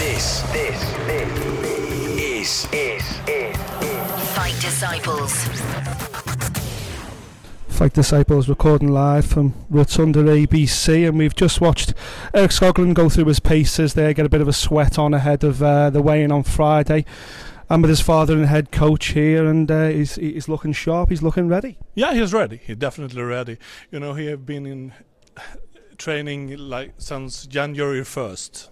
This, this, this is, is, is, Fight Disciples. Fight Disciples recording live from Rotunda ABC, and we've just watched Erik Skoglund go through his paces there, get a bit of a sweat on ahead of uh, the weigh-in on Friday. I'm with his father and head coach here, and uh, he's he's looking sharp. He's looking ready. Yeah, he's ready. He's definitely ready. You know, he have been in training like since January 1st.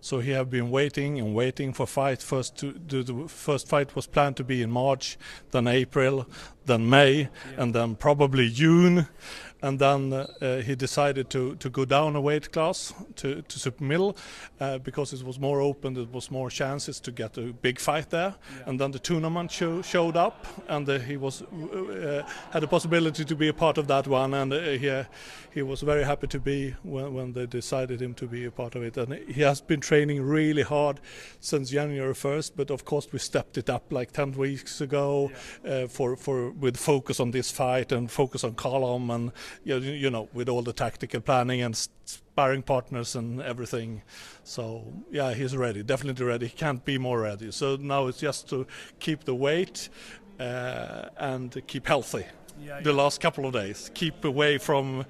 So he have been waiting and waiting for fight. First, to, the, the first fight was planned to be in March, then April, then May, and then probably June. And then uh, uh, he decided to, to go down a weight class to, to super middle uh, because it was more open, there was more chances to get a big fight there. And then the tournament show, showed up, and uh, he was uh, had the possibility to be a part of that one. And uh, he uh, he was very happy to be when, when they decided him to be a part of it. And he has been training really hard since January 1st. But of course, we stepped it up like 10 weeks ago uh, for for with focus on this fight and focus on Callum and you know, you know with all the tactical planning and sparring partners and everything. So yeah, he's ready, definitely ready. He can't be more ready. So now it's just to keep the weight uh, and keep healthy. The last couple of days, keep away from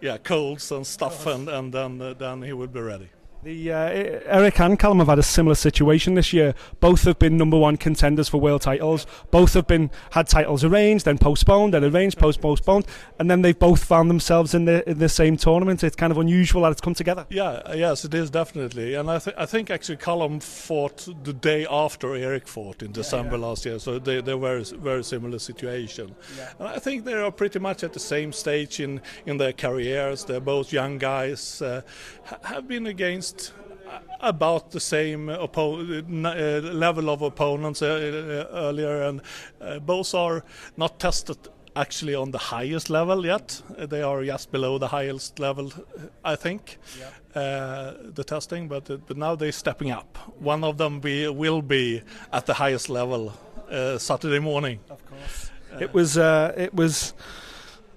yeah colds and stuff, and and then uh, then he will be ready. The uh, Erik and Callum have had a similar situation this year. Both have been number one contenders for world titles. Both have been had titles arranged, then postponed, then arranged, post postponed, and then they've both found themselves in the in the same tournament. It's kind of unusual that it's come together. Yeah, uh, yes, it is definitely, and I, th- I think actually Callum fought the day after Erik fought in December last year, so they they were a very similar situation. And I think they are pretty much at the same stage in in their careers. They're both young guys, uh, have been against about the same oppo- uh, level of opponents uh, uh, earlier, and uh, both are not tested actually on the highest level yet. Uh, They are just below the highest level, I think, uh, the testing. But uh, but now they're stepping up. One of them be, will be at the highest level uh, Saturday morning. Of course. It was uh, it was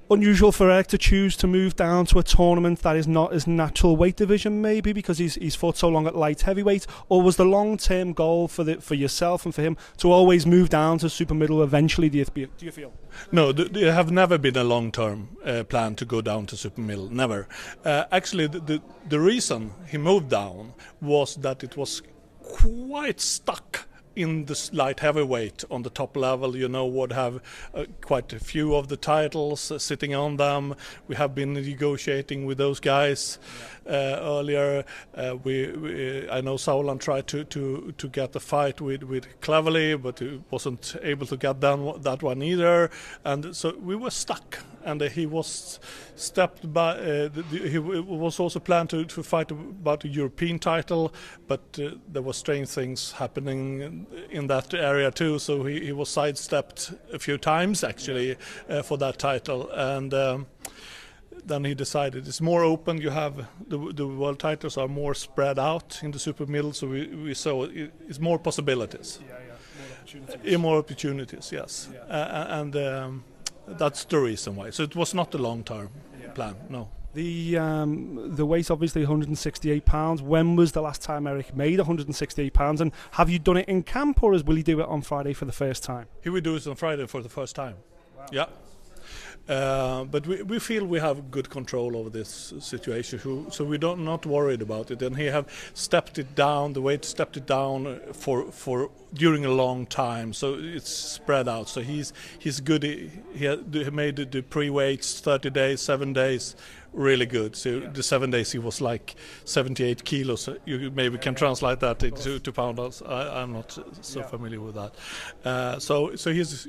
unusual for Erik to choose to move down to a tournament that is not his natural weight division, maybe because he's he's fought so long at light heavyweight, or was the long term goal for the for yourself and for him to always move down to super middle eventually? Do you, do you feel? No, there have never been a long-term uh, plan to go down to super middle. Never. Uh, actually, the, the the reason he moved down was that it was quite stuck in the light heavyweight on the top level. You know, would have uh, quite a few of the titles uh, sitting on them. We have been negotiating with those guys uh, earlier. Uh, we, we, I know Sauerland tried to, to, to get the fight with with Cleverly, but he wasn't able to get done that one either, and so we were stuck. And uh, he was stepped by. Uh, the, the, he was also planned to, to fight about a European title, but uh, there were strange things happening in, in that area too. So he, he was sidestepped a few times actually uh, for that title, and. Um, then he decided it's more open. You have the, the world titles are more spread out in the super middle, so we, we saw it, it's more possibilities. Yeah, more opportunities. yes, uh, and um, that's the reason why. So it was not a long-term plan. No. The um, the weight obviously 168 pounds. When was the last time Erik made 168 pounds? And have you done it in camp, or is, will he do it on Friday for the first time? He will do it on Friday for the first time. Yeah. Uh, but we, we feel we have good control over this situation, so, so we don't not worried about it. And he have stepped it down, the weight stepped it down for for during a long time, so it's spread out. So he's he's good. He, he made the, pre weights 30 days, seven days, really good. So the seven days he was like 78 kilos. You maybe can translate that into to pounds. I, I'm not so familiar with that. Uh, so so he's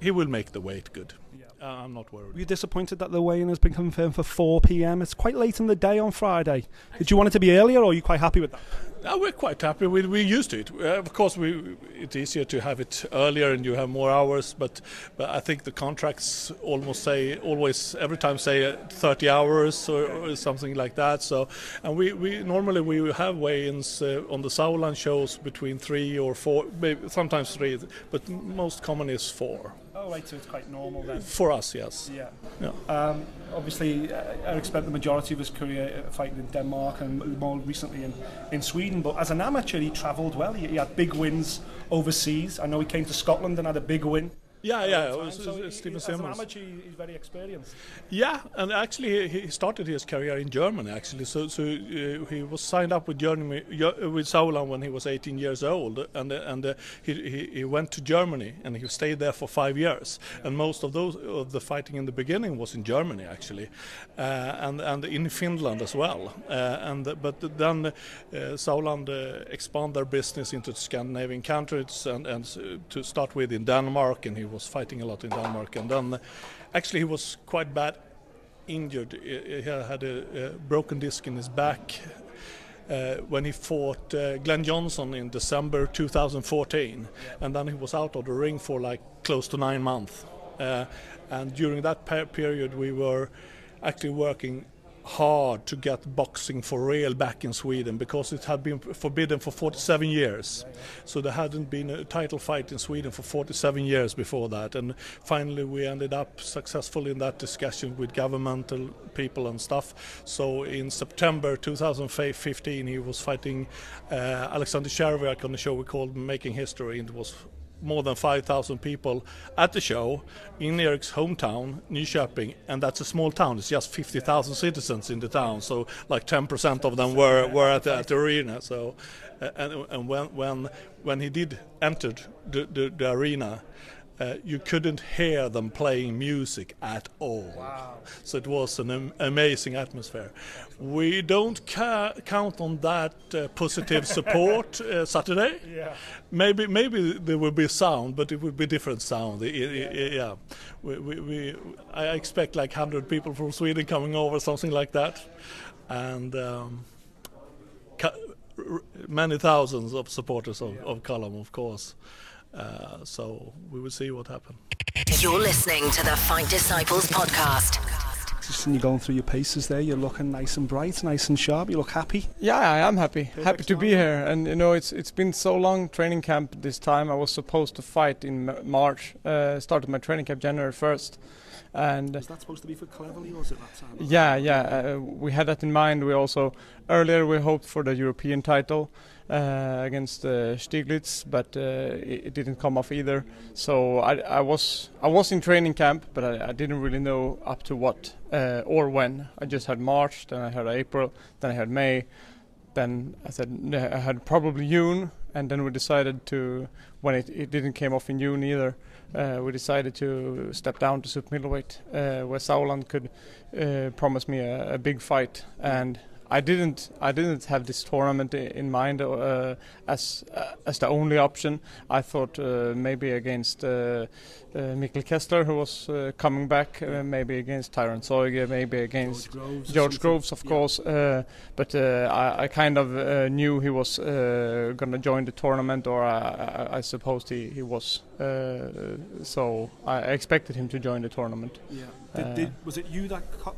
he will make the weight good. Uh, I'm not worried. Were you disappointed that the weigh-in has been confirmed for 4 p.m.? It's quite late in the day on Friday. Did you want it to be earlier, or are you quite happy with that? Uh, we're quite happy. We, we're used to it. Uh, of course, we, it's easier to have it earlier and you have more hours. But, but I think the contracts almost say always every time say uh, 30 hours or, or something like that. So, and we, we normally we have weigh-ins uh, on the Sauerland shows between three or four, maybe sometimes three, but most common is four. Right, so it's quite normal then. For us, yes. Yeah. Yeah. Um, obviously, uh, Erik spent the majority of his career fighting in Denmark and more recently in, in Sweden. But as an amateur, he travelled well. He, he had big wins overseas. I know he came to Scotland and had a big win. Yeah, yeah. It was, So it he- Stephen as an Simmons. amateur, he- he's very experienced. Yeah, and actually he he started his career in Germany. Actually, so so uh, he was signed up with Germany with Sauerland when he was 18 years old, and uh, and uh, he, he he went to Germany and he stayed there for five years. And most of those of the fighting in the beginning was in Germany actually, uh, and and in Finland as well. Uh, and but then uh, Sauerland uh, expand their business into Scandinavian countries and and to start with in Denmark, and he was fighting a lot in Denmark, and then. uh, Actually, he was quite bad injured. He he had a, a broken disc in his back uh, when he fought uh, Glenn Johnson in December 2014, and then he was out of the ring for like close to nine months. Uh, and during that pe- period, we were actually working hard to get boxing for real back in Sweden because it had been forbidden for 47 years. So there hadn't been a title fight in Sweden for 47 years before that. And finally, we ended up successful in that discussion with governmental people and stuff. So in September 2015, he was fighting uh, Alexander Chervyak on a show we called Making History, and it was more than 5,000 people at the show in Erik's hometown, Nyköping, and that's a small town. It's just 50,000 citizens in the town, so like 10% of them were, were at, the, at the arena. So, and, and when when when he did entered the, the, the arena. Uh, you couldn't hear them playing music at all. Wow. So it was an am- amazing atmosphere. We don't ca- count on that uh, positive support uh, Saturday. Yeah. Maybe maybe there will be sound, but it will be different sound. I- yeah, we, we, we I expect like hundred people from Sweden coming over, something like that, and um, ca- r- many thousands of supporters of, of Callum, of course. Uh, so we will see what happens. You're listening to the Fight Disciples podcast. Just you're going through your paces there. You're looking nice and bright, nice and sharp. You look happy. Yeah, I am happy. happy to be here. And you know, it's it's been so long training camp this time. I was supposed to fight in March. Uh, started my training camp January first, and Was that supposed to be for Cleverly, or was it that time? yeah, yeah, uh, we had that in mind. We also earlier we hoped for the European title uh, against uh, Stieglitz, but uh, it, it didn't come off either. So I, I was I was in training camp, but I, I didn't really know up to what uh, or when. I just had March, then I had April, then I had May, then I said I had probably June, and then we decided to when it, it didn't came off in June either. Uh, we decided to step down to super middleweight, uh, where Sauerland could uh, promise me a, a big fight, and I didn't. I didn't have this tournament in mind uh, as uh, as the only option. I thought uh, maybe against uh, uh, Mikkel Kessler, who was uh, coming back, uh, maybe against Tyron Zeuge, maybe against Groves. George. Groves, of Yeah. course, uh, but uh, I, I kind of uh, knew he was uh, going to join the tournament, or I, I, I supposed he, he was. Uh, so I expected him to join the tournament. Yeah. Did, did, was it you that co-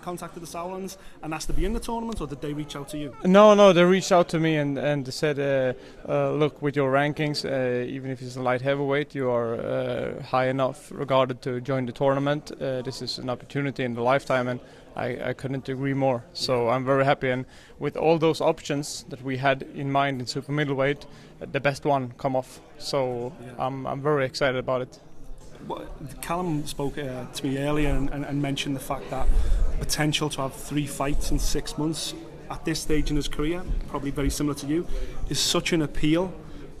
contacted the Sauerlands and asked to be in the tournament, or did they reach out to you? No, no, they reached out to me and and said, uh, uh, look, with your rankings, uh, even if it's a light heavyweight, you are uh, high enough regarded to join the tournament. Uh, this is an opportunity in the lifetime, and I, I couldn't agree more. So I'm very happy, and with all those options that we had in mind in super middleweight, uh, the best one come off. So Yeah. I'm I'm very excited about it. Callum spoke uh, to me earlier and, and, and mentioned the fact that potential to have three fights in six months at this stage in his career, probably very similar to you, is such an appeal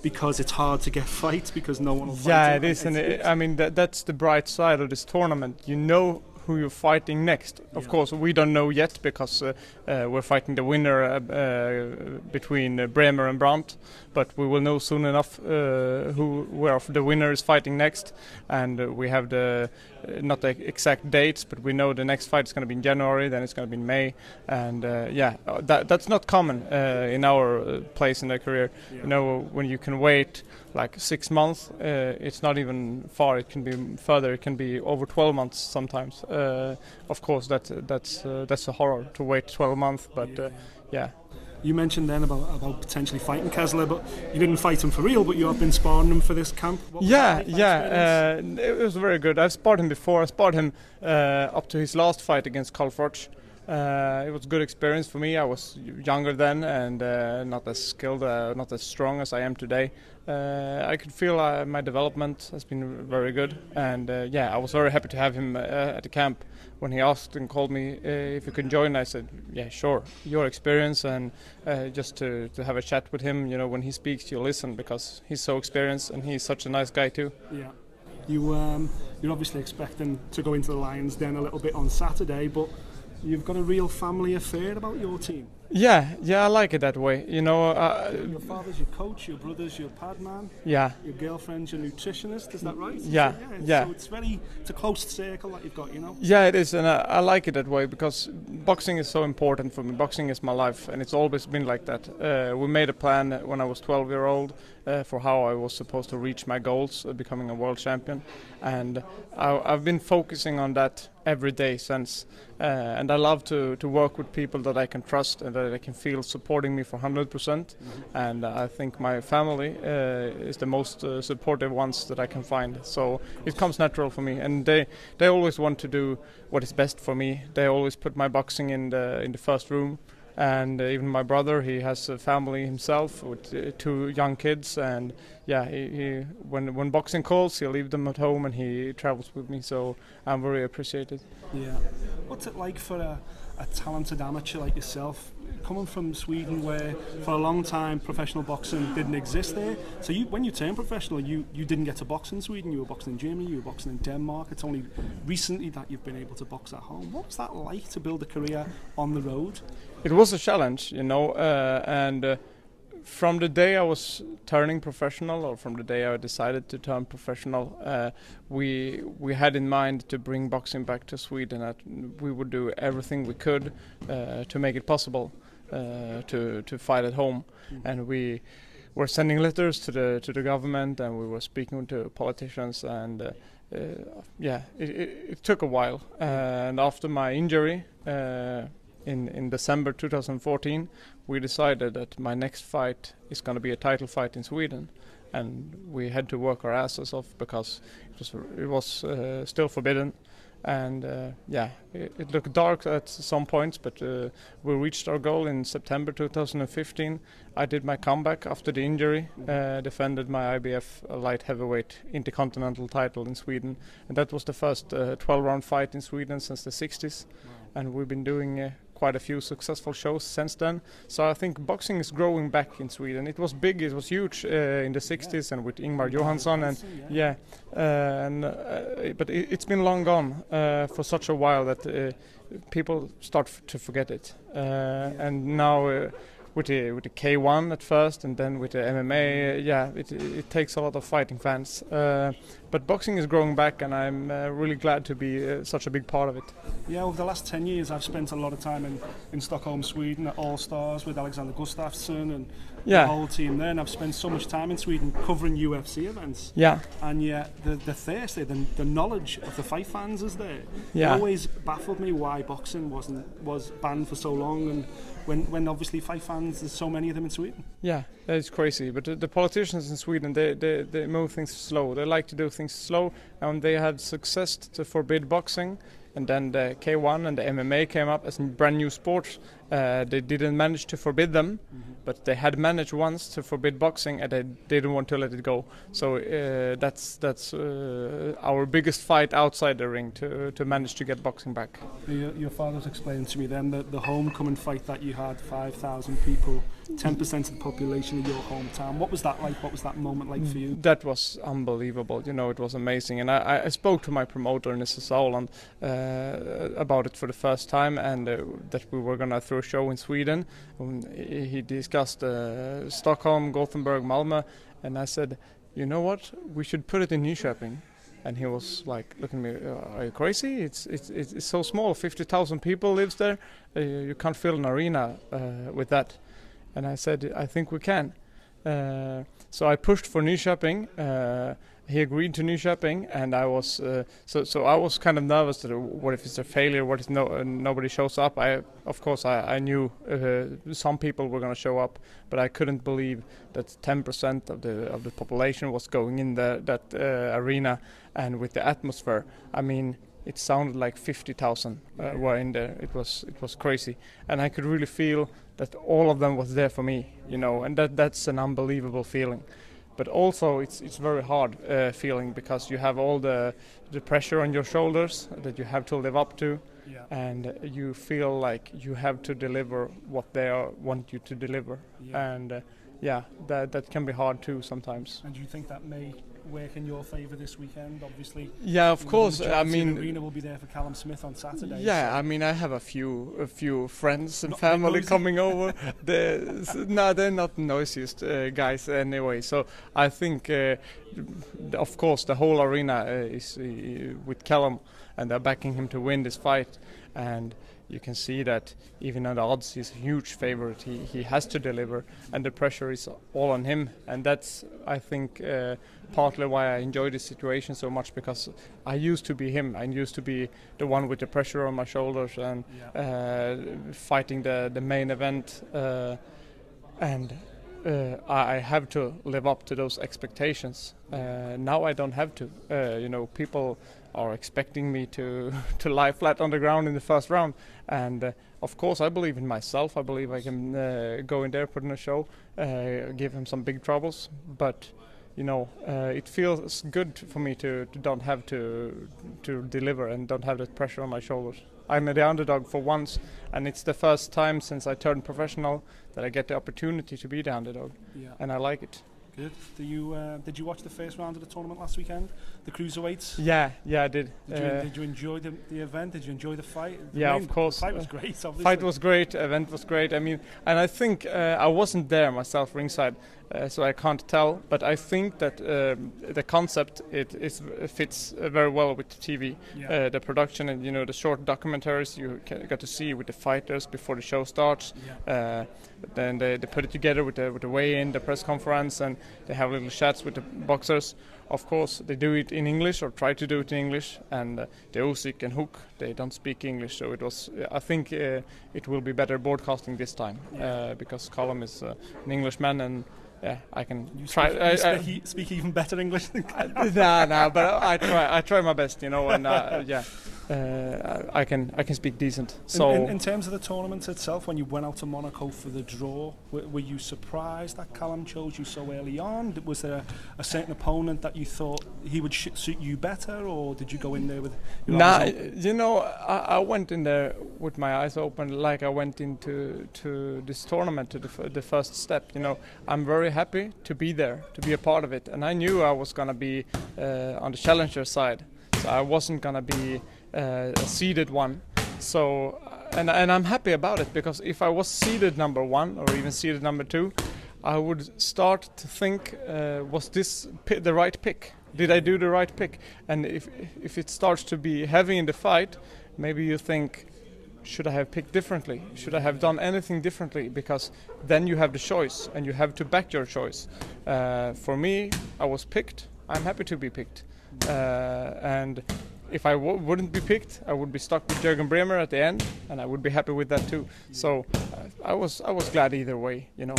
because it's hard to get fights because no one will fight Yeah, him. it is, and it, I mean that, that's the bright side of this tournament. You know who you're fighting next. Of course, we don't know yet because uh, uh, we're fighting the winner uh, uh, between uh, Brähmer and Brant, but we will know soon enough uh, who where the winner is fighting next, and uh, we have the uh, not the exact dates, but we know the next fight is going to be in January, then it's going to be in May, and uh, yeah, that that's not common uh, in our place in their career. Yeah. You know, when you can wait like six months, uh, it's not even far. It can be further. It can be over 12 months sometimes. Uh, of course, that that's uh, that's a horror to wait 12 months. But uh, yeah, You mentioned then about, about potentially fighting Kessler, but you didn't fight him for real, but you have been sparring him for this camp. What Yeah, that like, that yeah, uh, it was very good. I've sparred him before. I sparred him uh, up to his last fight against Carl Froch. Uh, it was a good experience for me. I was younger then and uh, not as skilled, uh, not as strong as I am today. Uh, I could feel uh, my development has been very good, and uh, yeah, I was very happy to have him at the camp. When he asked and called me if he could join, I said, "Yeah, sure." Your experience and just to, to have a chat with him. You know, when he speaks, you listen because he's so experienced and he's such a nice guy too. Yeah. You, um, you're obviously expecting to go into the Lions Den a little bit on Saturday, but you've got a real family affair about your team. Yeah, yeah, I like it that way. You know, uh, Your father's your coach, your brother's your pad man, yeah, your girlfriend's your nutritionist. Is that right? Yeah, So, it's- yeah. So it's very, it's a close circle that you've got, you know. yeah, it is, and I, I like it that way because boxing is so important for me. Boxing is my life, and it's always been like that. Uh, we made a plan when I was 12 year old uh, for how I was supposed to reach my goals, uh, becoming a world champion, and I, I've been focusing on that every day since. Uh, and I love to, to work with people that I can trust and that I can feel supporting me for 100%. percent And I think my family uh, is the most uh, supportive ones that I can find. So it comes natural for me, and they they always want to do what is best for me. They always put my boxing in the in the first room. And uh, even my brother, he has a family himself with uh, two young kids, and yeah, he, he when when boxing calls, he'll leave them at home and he travels with me. So I'm very appreciated. Yeah. What's it like for a, a talented amateur like yourself, coming from Sweden, where for a long time professional boxing didn't exist there? So you, when you turned professional, you, you didn't get to box in Sweden. You were boxing in Germany. You were boxing in Denmark. It's only recently that you've been able to box at home. What was that like to build a career on the road? It was a challenge, you know, uh, and uh, from the day I was turning professional, or from the day I decided to turn professional, uh, we we had in mind to bring boxing back to Sweden. That we would do everything we could uh, to make it possible uh, to to fight at home, and we were sending letters to the to the government, and we were speaking to politicians, and uh, uh, yeah, it, it, it took a while. and after my injury. Uh, in, in December 2014, we decided that my next fight is going to be a title fight in Sweden, and we had to work our asses off because it was it was uh, still forbidden, and uh, yeah, it, it looked dark at some points, but uh, we reached our goal in September 2015. I did my comeback after the injury, uh, defended my IBF light heavyweight intercontinental title in Sweden, and that was the first 12-round fight in Sweden since the 60s and we've been doing uh, quite a few successful shows since then. So I think boxing is growing back in Sweden. It was big, it was huge uh, in the 60s and with Ingemar Johansson and yeah, uh, and uh, but it, it's been long gone uh, for such a while that uh, people start to forget it. Uh, and now. With the with the K1 at first, and then with the MMA, uh, yeah, it it takes a lot of fighting fans. Uh, but boxing is growing back, and I'm uh, really glad to be uh, such a big part of it. Yeah, over the last 10 years, I've spent a lot of time in, in Stockholm, Sweden at All Stars with Alexander Gustafsson and Yeah. the whole team there. And I've spent so much time in Sweden covering UFC events. Yeah, And yet, the, the thirst there, the, the knowledge of the fight fans is there. Yeah. It always baffled me why boxing wasn't was banned for so long. And when, when obviously five fans, there's so many of them in Sweden. yeah, is crazy. But the, the politicians in Sweden, they, they they move things slow. They like to do things slow, and they had success to forbid boxing. And then the K1 and the MMA came up as brand new sports. Uh, they didn't manage to forbid them, but they had managed once to forbid boxing, and they didn't want to let it go. So uh, that's that's uh, our biggest fight outside the ring to to manage to get boxing back. Your, your father explained to me then that the homecoming fight that you had, 5,000 people, 10% of the population of your hometown. What was that like? What was that moment like for you? That was unbelievable. You know, it was amazing. And I, I spoke to my promoter in Sauerland uh, about it for the first time, and uh, that we were gonna throw a show in Sweden. He discussed uh, Stockholm, Gothenburg, Malmö, and I said, you know what? We should put it in Nyköping. And he was like looking at me, uh, "Are you crazy? It's it's it's so small. Fifty thousand people lives there. Uh, you can't fill an arena uh, with that." And I said, "I think we can." Uh, so I pushed for Nyköping, uh, he agreed to Nyköping, and I was uh, so so I was kind of nervous that uh, what if it's a failure? What if no uh, nobody shows up? I of course I, I knew uh, some people were going to show up, but I couldn't believe that 10% of the of the population was going in the, that arena, and with the atmosphere. I mean, it sounded like 50,000 uh, were in there. It was it was crazy, and I could really feel that all of them was there for me, you know, and that that's an unbelievable feeling. But also, it's it's very hard uh, feeling because you have all the the pressure on your shoulders that you have to live up to, Yeah. and you feel like you have to deliver what they are, want you to deliver, Yeah. and uh, yeah, that that can be hard too sometimes. And do you think that may work in your favour this weekend? Obviously, Yeah, of course. I mean, arena will be there for Callum Smith on Saturday. Yeah, so- I mean, I have a few, a few friends and Not family coming over. they're, no, they're not the noisiest uh, guys anyway. So I think, uh, of course, the whole arena uh, is uh, with Callum, and they're backing him to win this fight. And you can see that even at odds, he's a huge favorite. He he has to deliver, and the pressure is all on him. And that's, I think, uh, partly why I enjoy this situation so much because I used to be him. I used to be the one with the pressure on my shoulders and Yeah. uh, fighting the the main event, uh, and uh, I I have to live up to those expectations. Uh, now I don't have to. Uh, you know, people are expecting me to to lie flat on the ground in the first round, and uh, of course I believe in myself. I believe I can uh, go in there, put in a show, uh, give him some big troubles, but. You know, uh, it feels good for me to, to don't have to to deliver and don't have that pressure on my shoulders. I'm the underdog for once, and it's the first time since I turned professional that I get the opportunity to be the underdog, Yeah. and I like it. Good. Do you uh, did you watch the first round of the tournament last weekend? The cruiserweights. Yeah, yeah, I did. Did you, Uh, did you enjoy the, the event? Did you enjoy the fight? The Yeah, main- of course. The fight was great. Obviously. Fight was great, event was great. I mean, and I think uh, I wasn't there myself ringside, uh, so I can't tell. But I think that um, the concept it is it fits uh, very well with the TV, Yeah. uh, the production, and you know the short documentaries you got to see with the fighters before the show starts. yeah. Uh, then they, they put it together with the with the weigh-in, the press conference, and they have little chats with the boxers. Of course, they do it in English or try to do it in English. And uh, the Usyk and Huck, they don't speak English, so it was. I think uh, it will be better broadcasting this time uh, because Callum is uh, an Englishman, and yeah, I can You try. speak, I- you I- speak, speak even better English than Callum. nah, nah, but I, I try. I try my best, you know, and uh, yeah, uh, I can I can speak decent. So. in, in, in terms of the tournament itself, when you went out to Monaco for the draw, were, were you surprised that Callum chose you so early on? Was there a, a certain opponent that you thought he would sh- suit you better, or did you go in there with? Nah, you know, I, I went in there with my eyes open, like I went into to this tournament, to the, the first step. You know, I'm very happy to be there, to be a part of it, and I knew I was gonna be uh, on the challenger side, so I wasn't gonna be uh, a seeded one. So, uh, and and I'm happy about it because if I was seeded number one or even seeded number two, I would start to think, uh, was this the right pick? Did I do the right pick? And if if it starts to be heavy in the fight, maybe you think, should I have picked differently? Should I have done anything differently? Because then you have the choice, and you have to back your choice. Uh, for me, I was picked. I'm happy to be picked, uh, and if I w- wouldn't be picked, I would be stuck with Jürgen Brähmer at the end, and I would be happy with that too. So uh, I was I was glad either way, you know.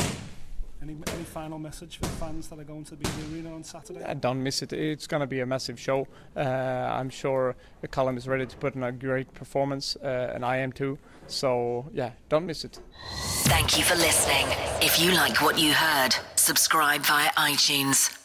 Any, any final message for the fans that are going to be in the arena on Saturday? I don't miss it. It's going to be a massive show. Uh, I'm sure Callum is ready to put in a great performance, uh, and I am too. So yeah, don't miss it. Thank you for listening. If you like what you heard, subscribe via iTunes.